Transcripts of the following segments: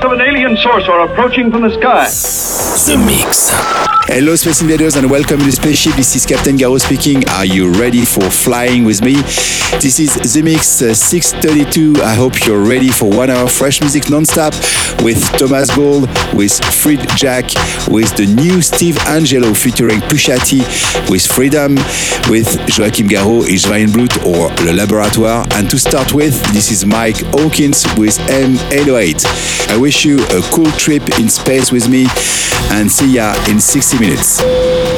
Of an alien source are approaching from the sky. The Mix. Hello, Space Invaders, and welcome to the spaceship. This is Captain Garraud speaking. Are you ready for flying with me? This is The Mix uh, 632. I hope you're ready for one hour fresh music non-stop with Thomas Gold, with Fred Jack, with the new Steve Angello featuring Pusha T, with Freedom, with Joachim Garraud, Israel Brut, or Le Laboratoire. And to start with, this is Mike Hawkins with M808. I wish you a cool trip in space with me and see ya in 60 minutes.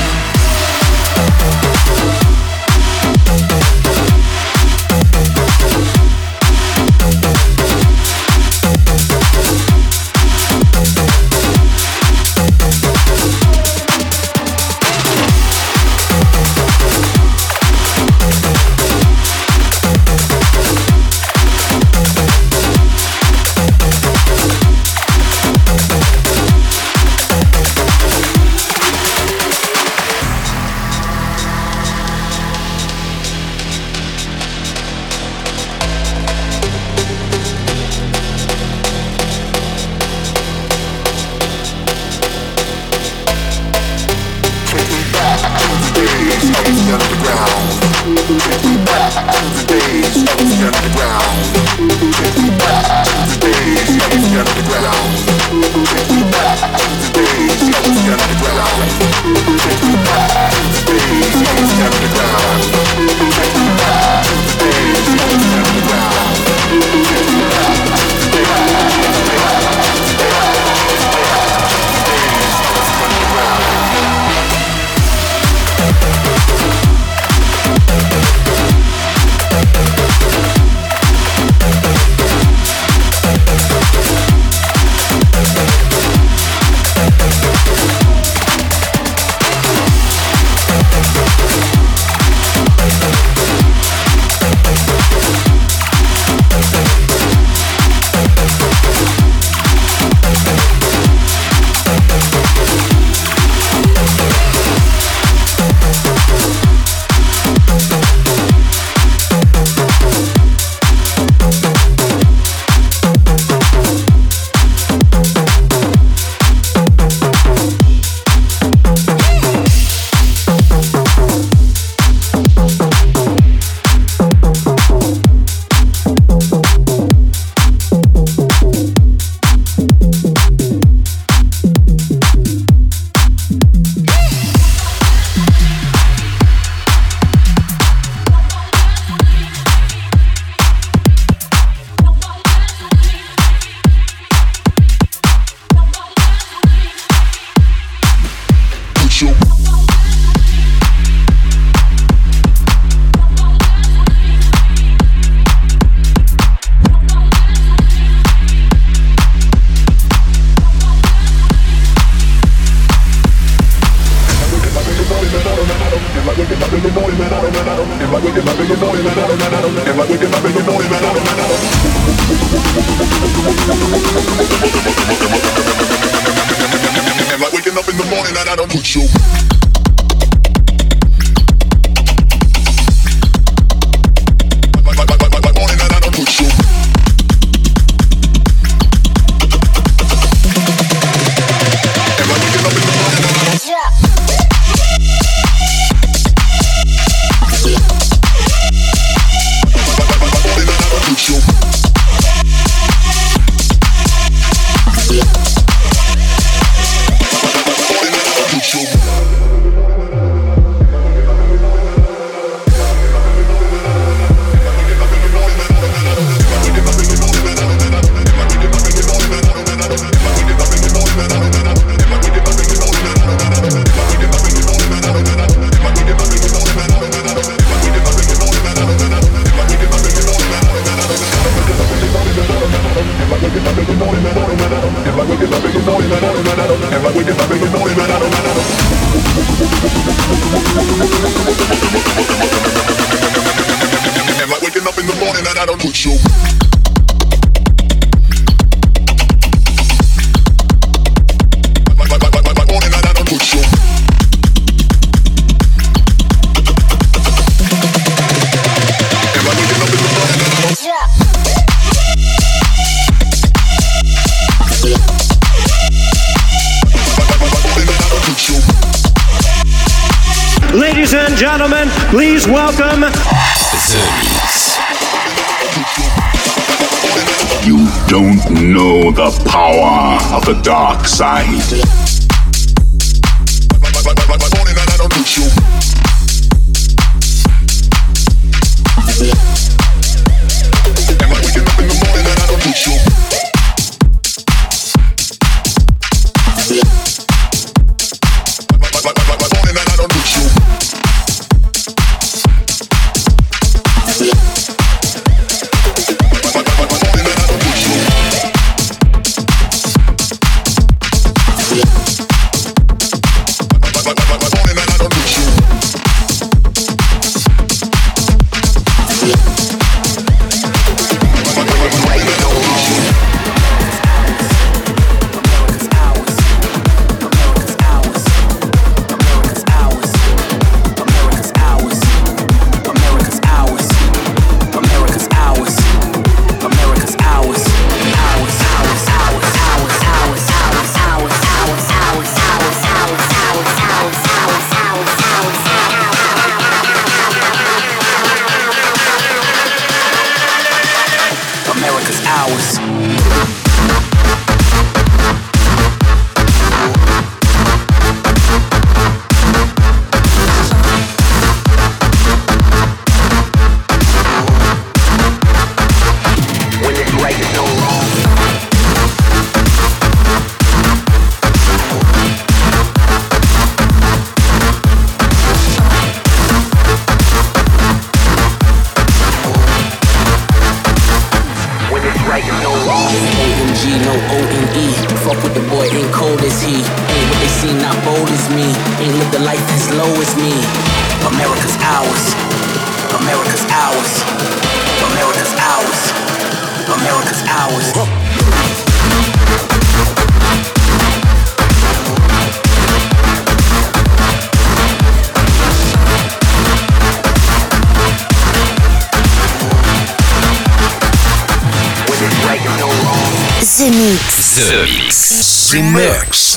Gentlemen, please welcome. You don't know the power of the dark side.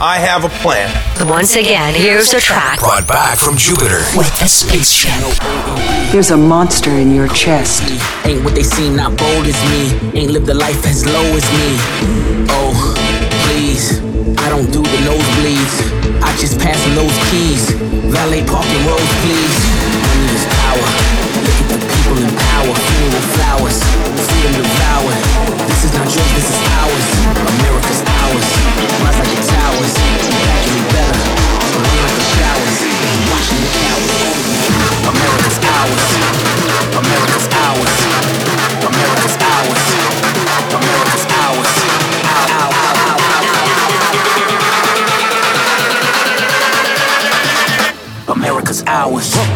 I have a plan. Once again, here's a track brought back from Jupiter with the spaceship. There's a monster in your chest. Ain't what they see, not bold as me. Ain't lived a life as low as me. Oh, please. I don't do the nosebleeds. I just pass those keys. Valet parking roads, please. Money is power. Look at the people in power. Funeral flowers. Freedom devoured. This is not yours, this is ours. America's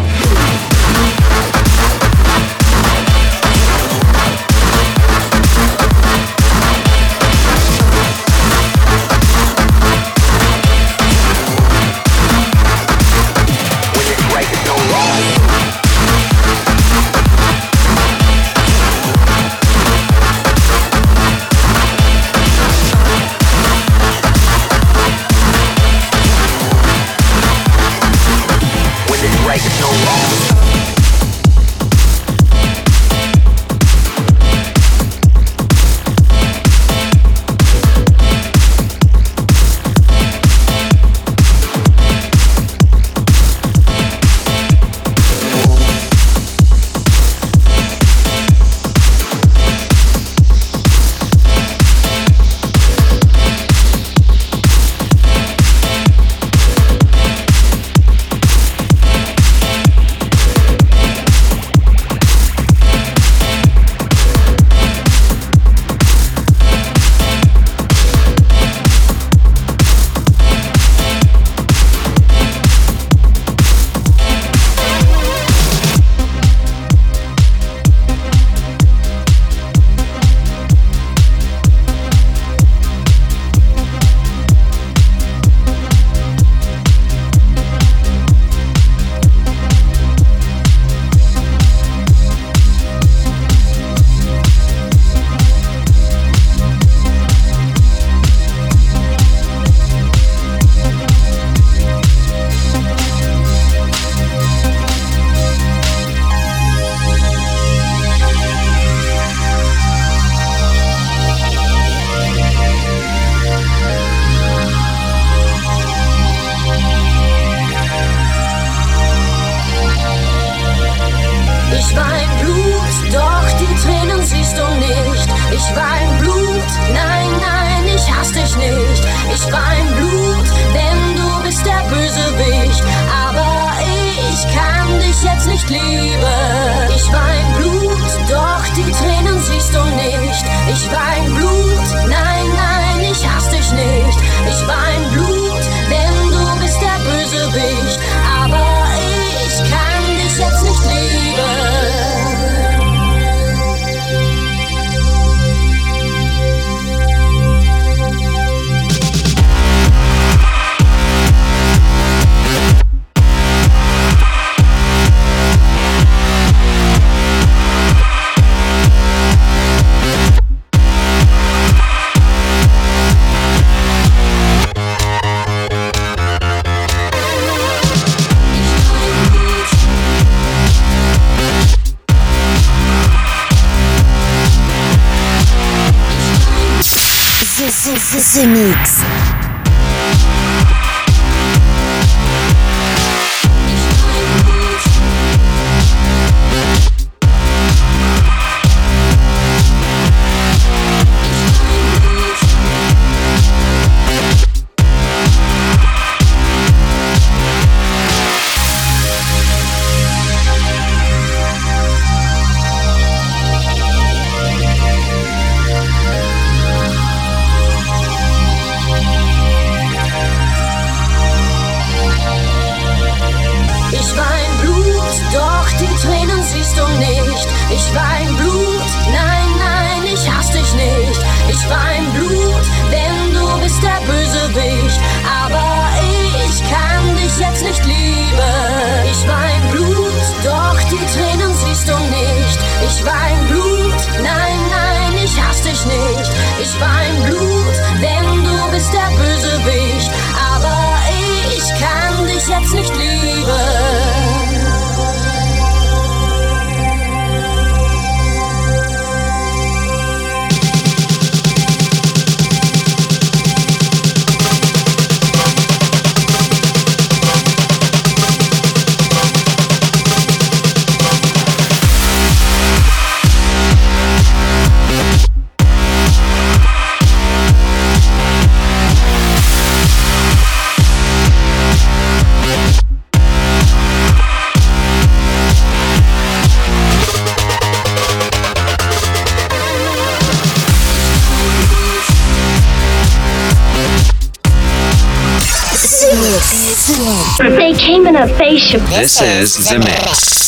They came in a spaceship. This is The Mix.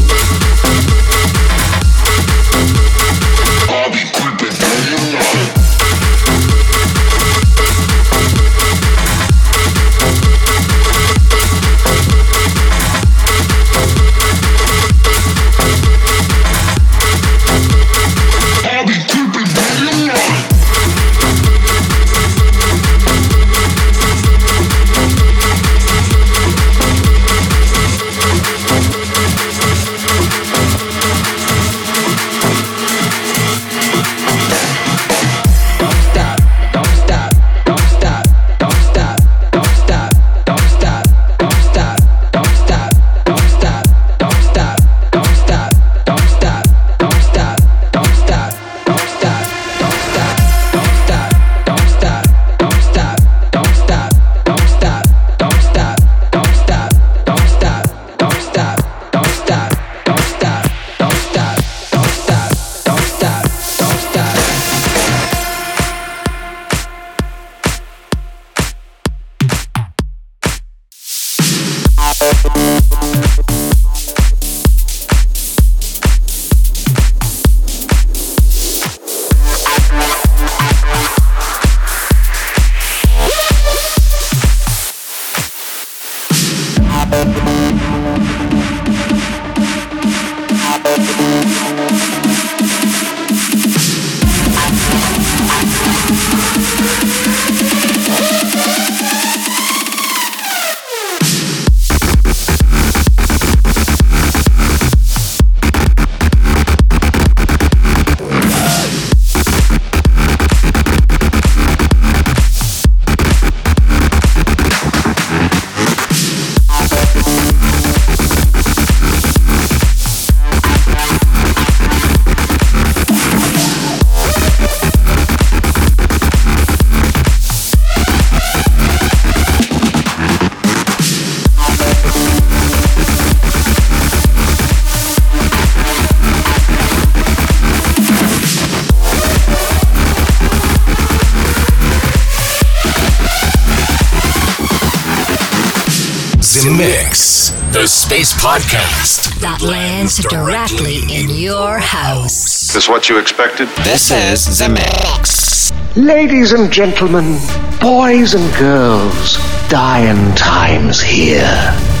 That lands directly in your house. Is this what you expected? This is The Mix. Ladies and gentlemen, boys and girls, dying times here.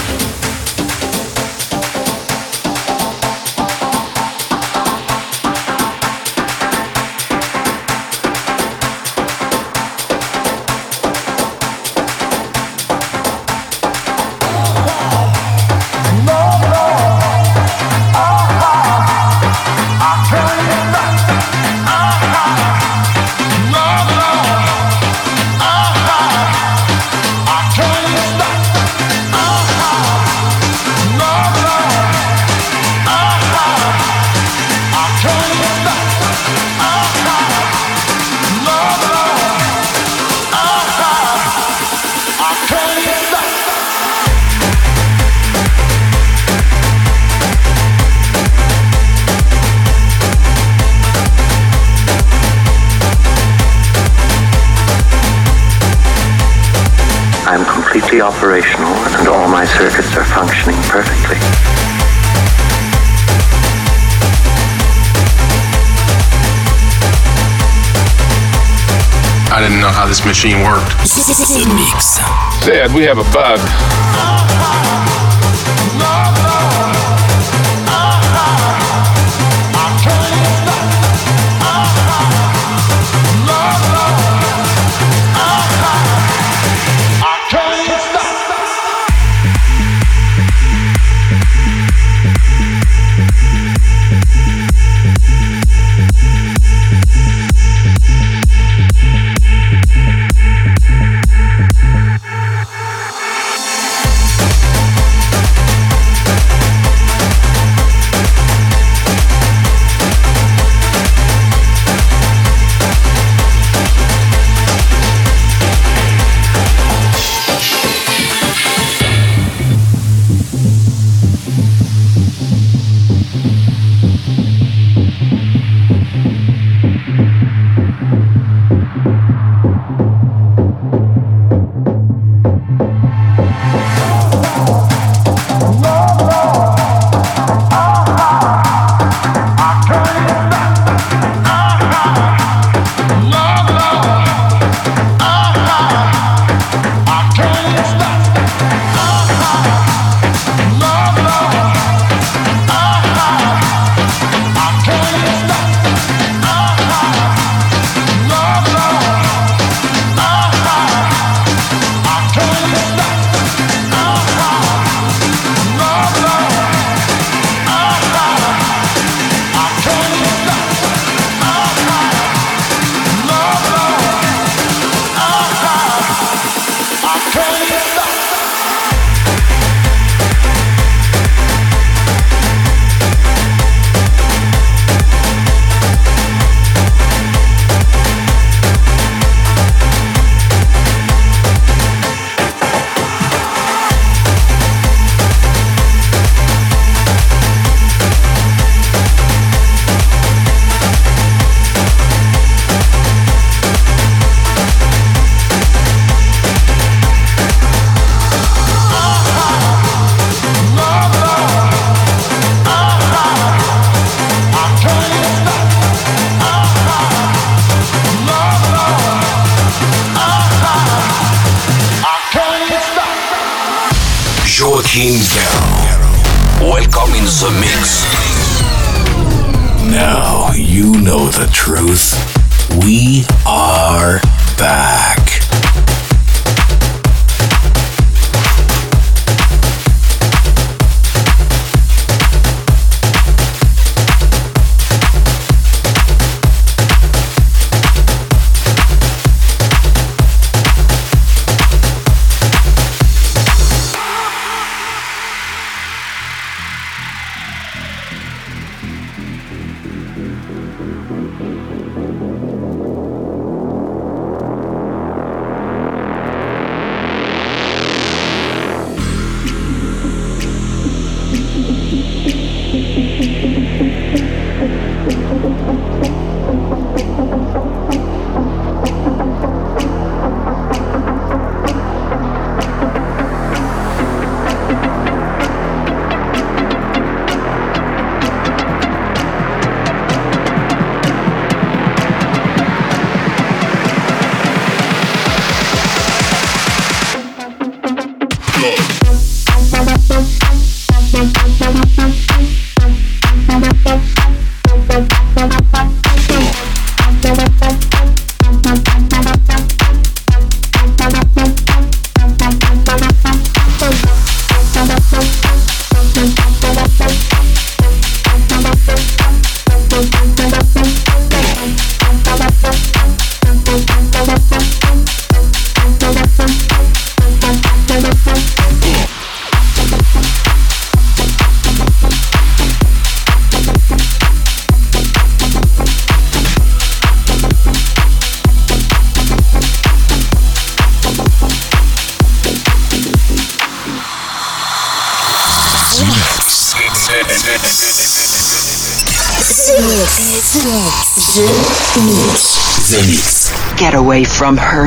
I didn't know how this machine worked. The mix. Dad, we have a bug.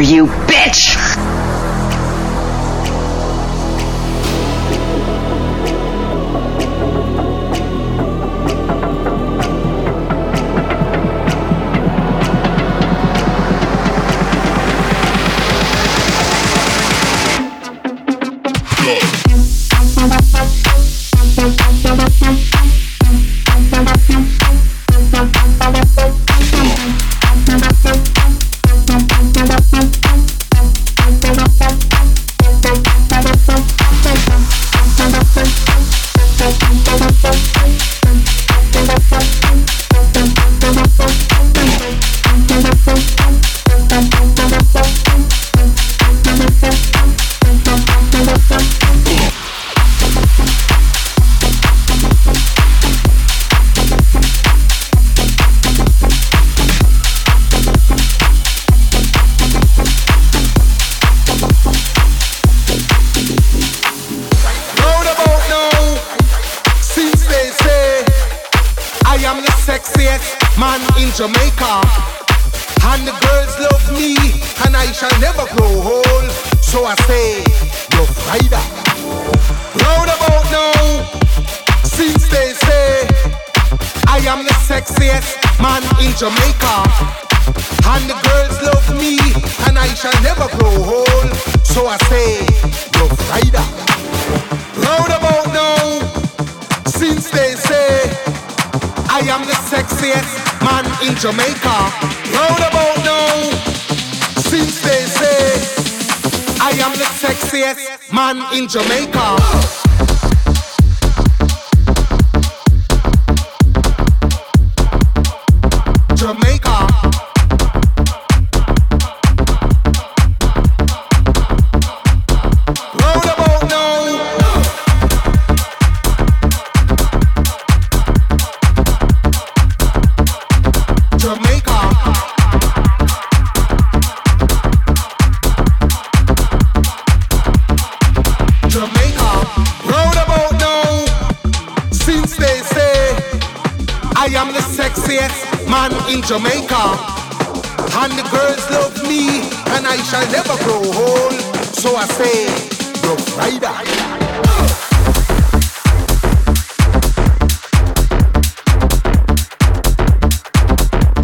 You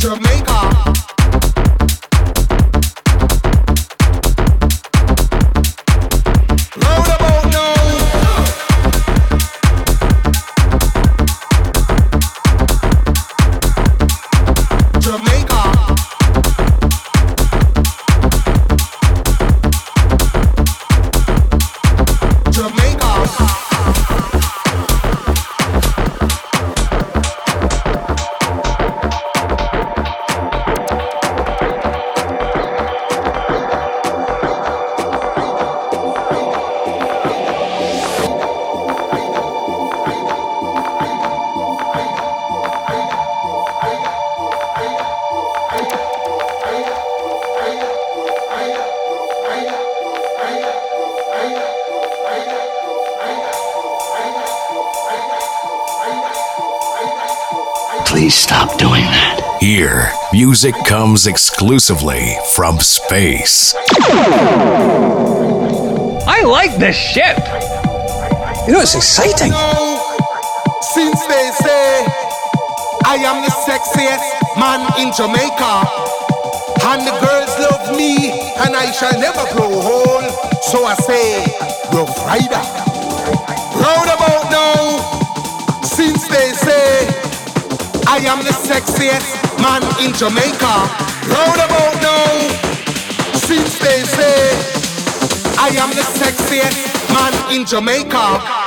Jamaica. Music comes exclusively from space. I like this ship. You know, it's exciting. Since they say I am the sexiest man in Jamaica, and the girls love me, and I shall never grow old. So I say, Rough Rider. Roundabout now, since they say I am the sexiest man in Jamaica. Round about now, since they say I am the sexiest man in Jamaica.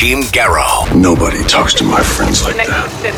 With Joachim Garraud. Nobody talks to my friends like that.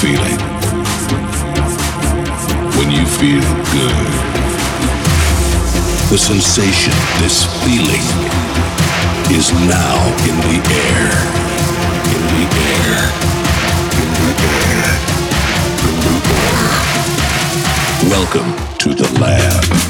feeling. When you feel good the sensation, this feeling, is now in the air. In the air. In the air. In the air. Welcome to the lab.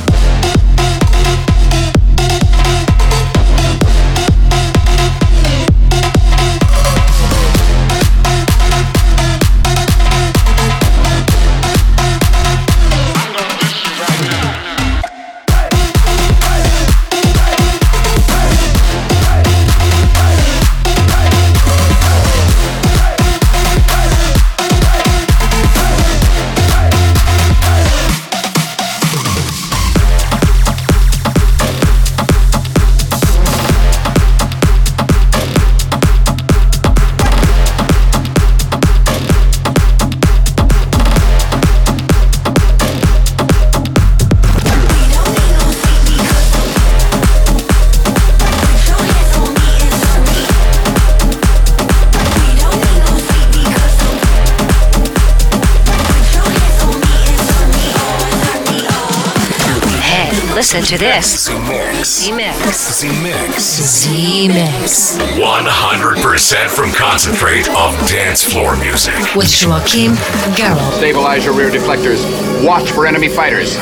Listen to this. Z-Mix. Z-Mix. Z-Mix. Z-Mix. 100% from concentrate of dance floor music. With Joachim Garraud. Stabilize your rear deflectors. Watch for enemy fighters.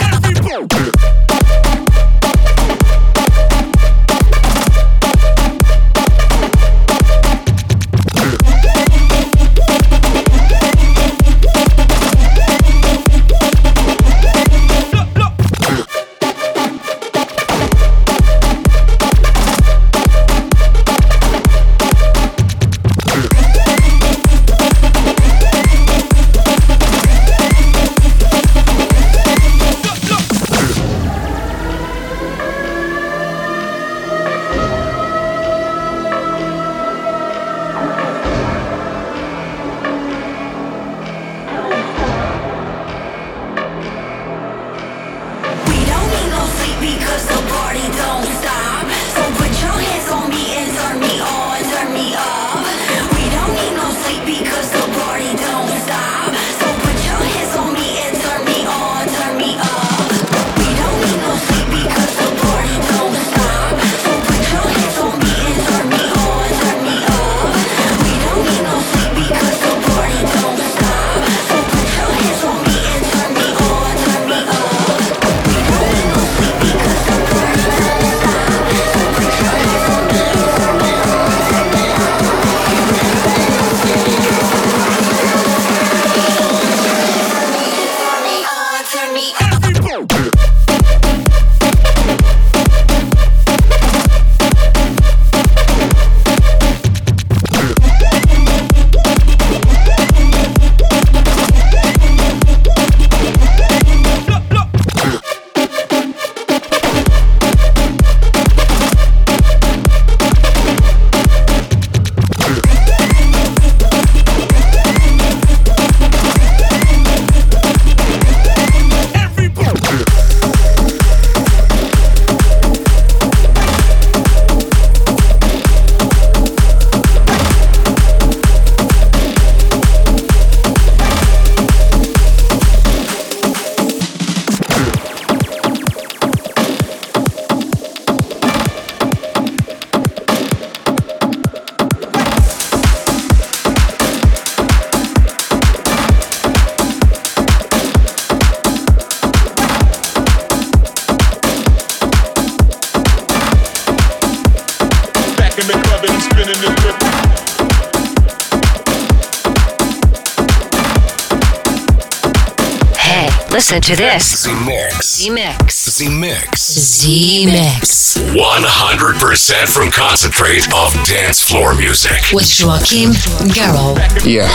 listen to this. Z Mix. Z Mix. Z Mix. Z Mix. 100% from concentrate of dance floor music. With Joachim Garraud. Yeah,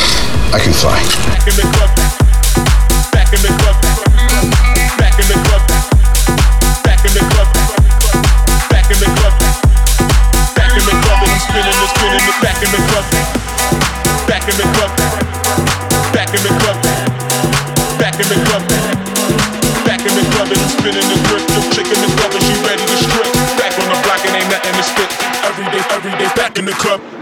I can fly. club.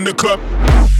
in the club.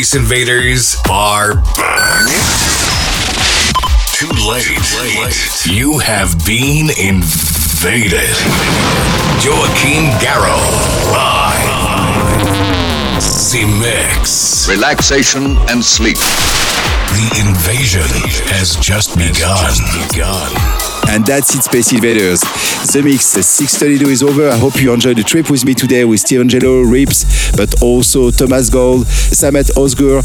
Space Invaders are back. Too late. You have been invaded. Joachim Garraud. Live. Z-Mix. Relaxation and sleep. The invasion has just begun. And that's it, Space Invaders. The mix 632 is over. I hope you enjoyed the trip with me today with Steve Angello, Rips, but also Thomas Gold, Samet Osgur,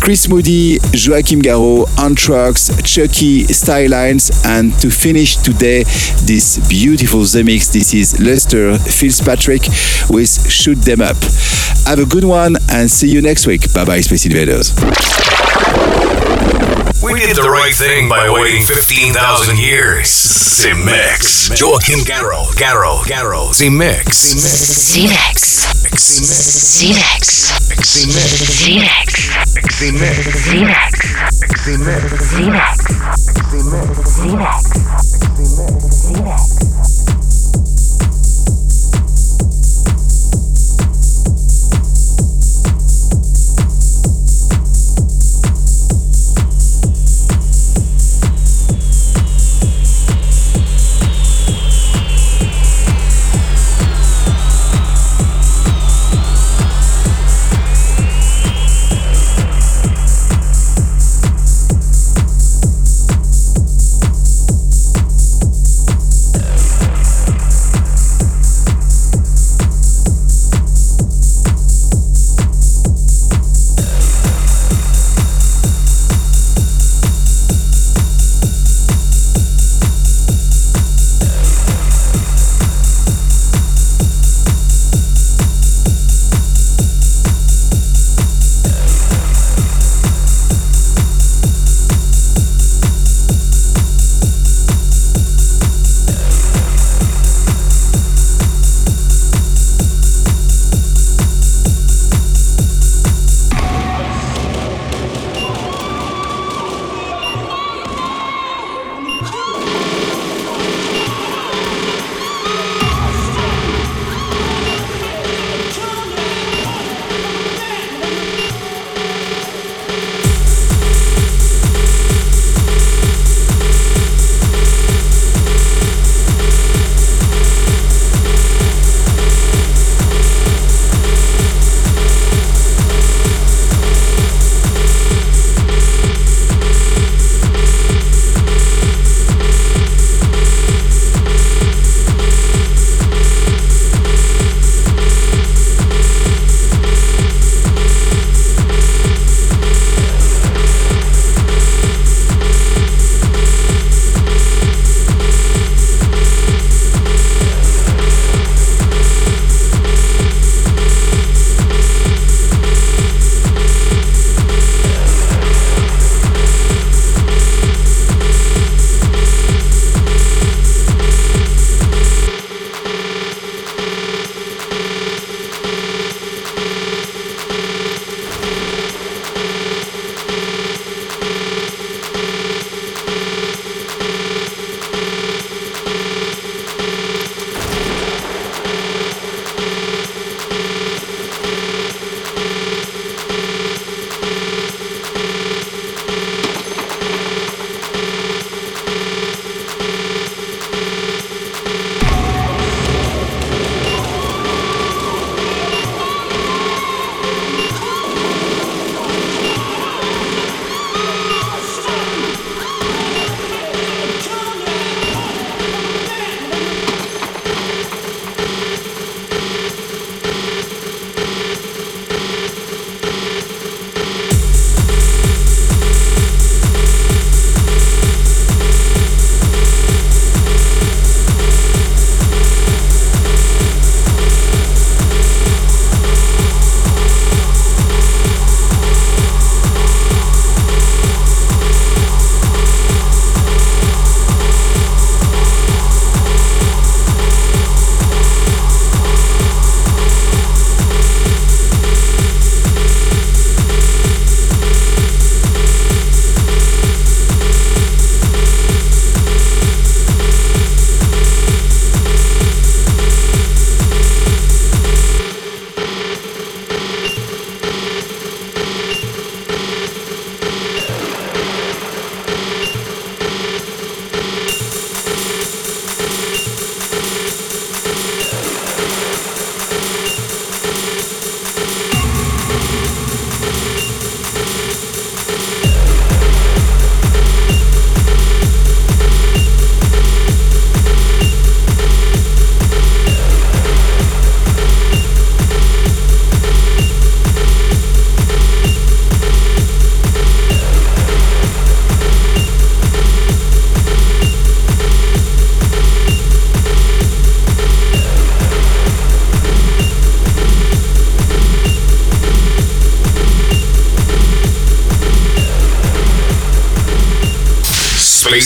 Chris Moody, Joachim Garraud, Anthrax, Chuckie, Stylines, and to finish today this beautiful The Mix, this is Lester Fitzpatrick with Shoot Them Up. Have a good one and see you next week. Bye bye, Space Invaders. We did the right thing by waiting 15,000 years. Z-Mix. Joachim Garraud, Garraud, Garraud. Z-Mix. Z-Mix. Z-Mix. Z-Mix. Z-Mix. Z-Mix. Z-Mix. Z-Mix. Z-Mix. Z-Mix. Z-Mix. Z-Mix.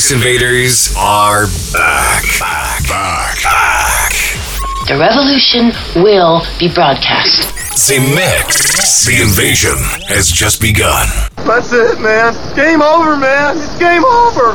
Space Invaders are back. Back. Back. Back. The revolution will be broadcast. The mix. The invasion has just begun. That's it, man. Game over, man. It's game over.